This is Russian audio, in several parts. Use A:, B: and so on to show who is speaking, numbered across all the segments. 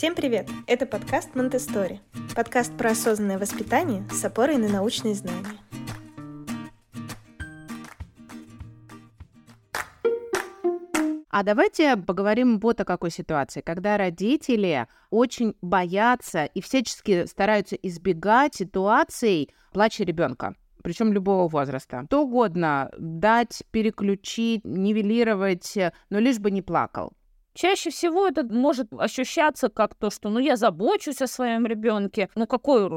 A: Всем привет! Это подкаст Монтестори. Подкаст про осознанное воспитание с опорой на научные знания.
B: А давайте поговорим вот о какой ситуации, когда родители очень боятся и всячески стараются избегать ситуаций плача ребенка причем любого возраста. Что угодно дать, переключить, нивелировать, но лишь бы не плакал.
C: Чаще всего это может ощущаться как то, что ну я забочусь о своем ребенке. Ну какой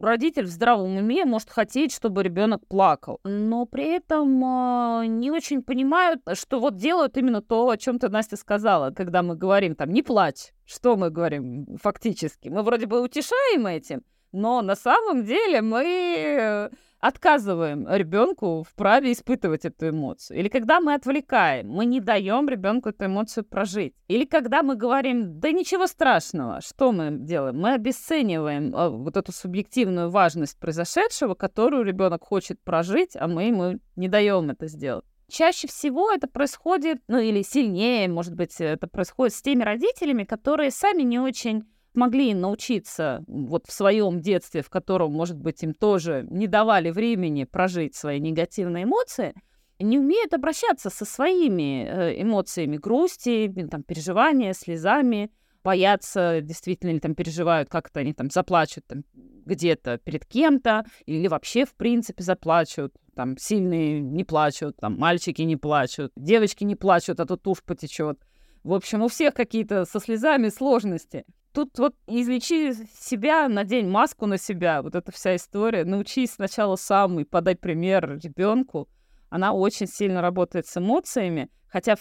C: родитель в здравом уме может хотеть, чтобы ребенок плакал, но при этом э, не очень понимают, что вот делают именно то, о чем ты, Настя, сказала, когда мы говорим там «не плачь». Что мы говорим фактически? Мы вроде бы утешаем этим, но на самом деле мы отказываем ребенку в праве испытывать эту эмоцию. Или когда мы отвлекаем, мы не даем ребенку эту эмоцию прожить. Или когда мы говорим, да ничего страшного, что мы делаем? Мы обесцениваем э, вот эту субъективную важность произошедшего, которую ребенок хочет прожить, а мы ему не даем это сделать. Чаще всего это происходит, ну или сильнее, может быть, это происходит с теми родителями, которые сами не очень могли научиться вот в своем детстве, в котором, может быть, им тоже не давали времени прожить свои негативные эмоции, не умеют обращаться со своими э, эмоциями грусти, там, переживания, слезами, боятся действительно или там переживают, как-то они там заплачут там, где-то перед кем-то, или вообще, в принципе, заплачут. Там сильные не плачут, там мальчики не плачут, девочки не плачут, а то тушь потечет. В общем, у всех какие-то со слезами сложности тут вот излечи себя, надень маску на себя, вот эта вся история, научись сначала сам и подай пример ребенку. Она очень сильно работает с эмоциями, хотя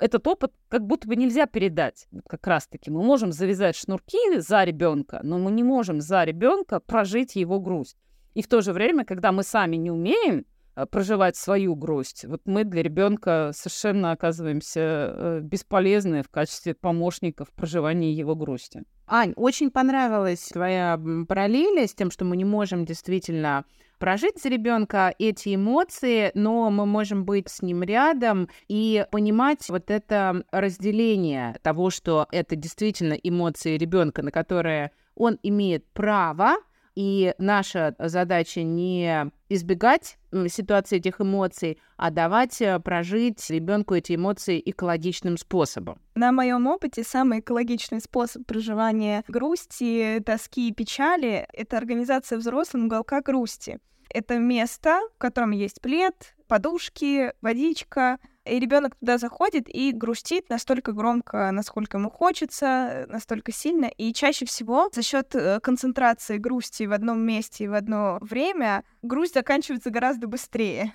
C: этот опыт как будто бы нельзя передать. Как раз-таки мы можем завязать шнурки за ребенка, но мы не можем за ребенка прожить его грусть. И в то же время, когда мы сами не умеем проживать свою грусть. Вот мы для ребенка совершенно оказываемся э, бесполезны в качестве помощников в проживании его грусти.
B: Ань, очень понравилась твоя параллель с тем, что мы не можем действительно прожить за ребенка эти эмоции, но мы можем быть с ним рядом и понимать вот это разделение того, что это действительно эмоции ребенка, на которые он имеет право, и наша задача не избегать ситуации этих эмоций, а давать э, прожить ребенку эти эмоции экологичным способом.
A: На моем опыте самый экологичный способ проживания грусти, тоски и печали — это организация взрослым уголка грусти. Это место, в котором есть плед, подушки, водичка, и ребенок туда заходит и грустит настолько громко, насколько ему хочется, настолько сильно. И чаще всего за счет э, концентрации грусти в одном месте и в одно время грусть заканчивается гораздо быстрее.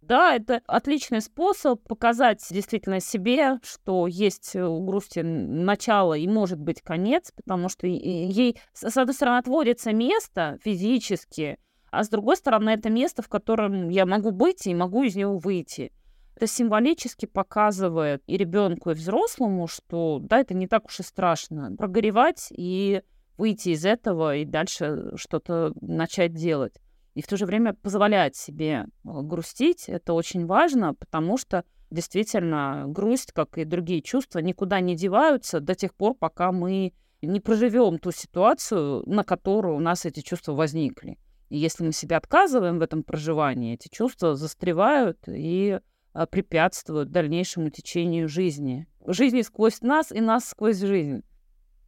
C: Да, это отличный способ показать действительно себе, что есть у грусти начало и может быть конец, потому что ей, с одной стороны, отводится место физически, а с другой стороны, это место, в котором я могу быть и могу из него выйти. Это символически показывает и ребенку, и взрослому, что да, это не так уж и страшно. Прогоревать и выйти из этого и дальше что-то начать делать. И в то же время позволять себе э, грустить, это очень важно, потому что действительно грусть, как и другие чувства, никуда не деваются до тех пор, пока мы не проживем ту ситуацию, на которую у нас эти чувства возникли. И если мы себя отказываем в этом проживании, эти чувства застревают и препятствуют дальнейшему течению жизни. Жизни сквозь нас и нас сквозь жизнь.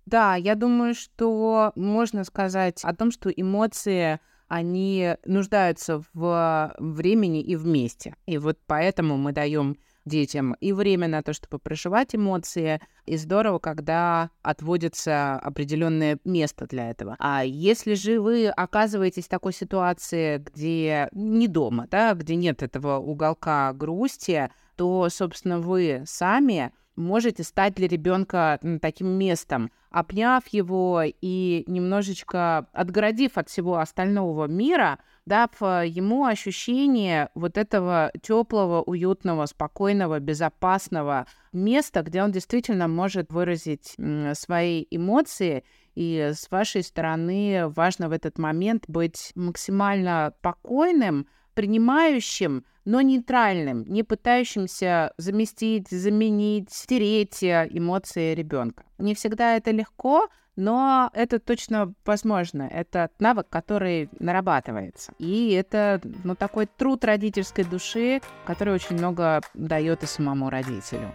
B: Да, я думаю, что можно сказать о том, что эмоции они нуждаются в времени и вместе. И вот поэтому мы даем детям и время на то, чтобы проживать эмоции. И здорово, когда отводится определенное место для этого. А если же вы оказываетесь в такой ситуации, где не дома, да, где нет этого уголка грусти, то, собственно, вы сами можете стать для ребенка таким местом, обняв его и немножечко отгородив от всего остального мира, дав э, ему ощущение вот этого теплого, уютного, спокойного, безопасного места, где он действительно может выразить свои эмоции. И с вашей стороны важно в этот момент быть максимально спокойным, принимающим, но нейтральным, не пытающимся заместить, заменить, стереть эмоции ребенка. Не всегда это легко, но это точно возможно. Это навык, который нарабатывается. И это ну, такой труд родительской души, который очень много дает и самому родителю.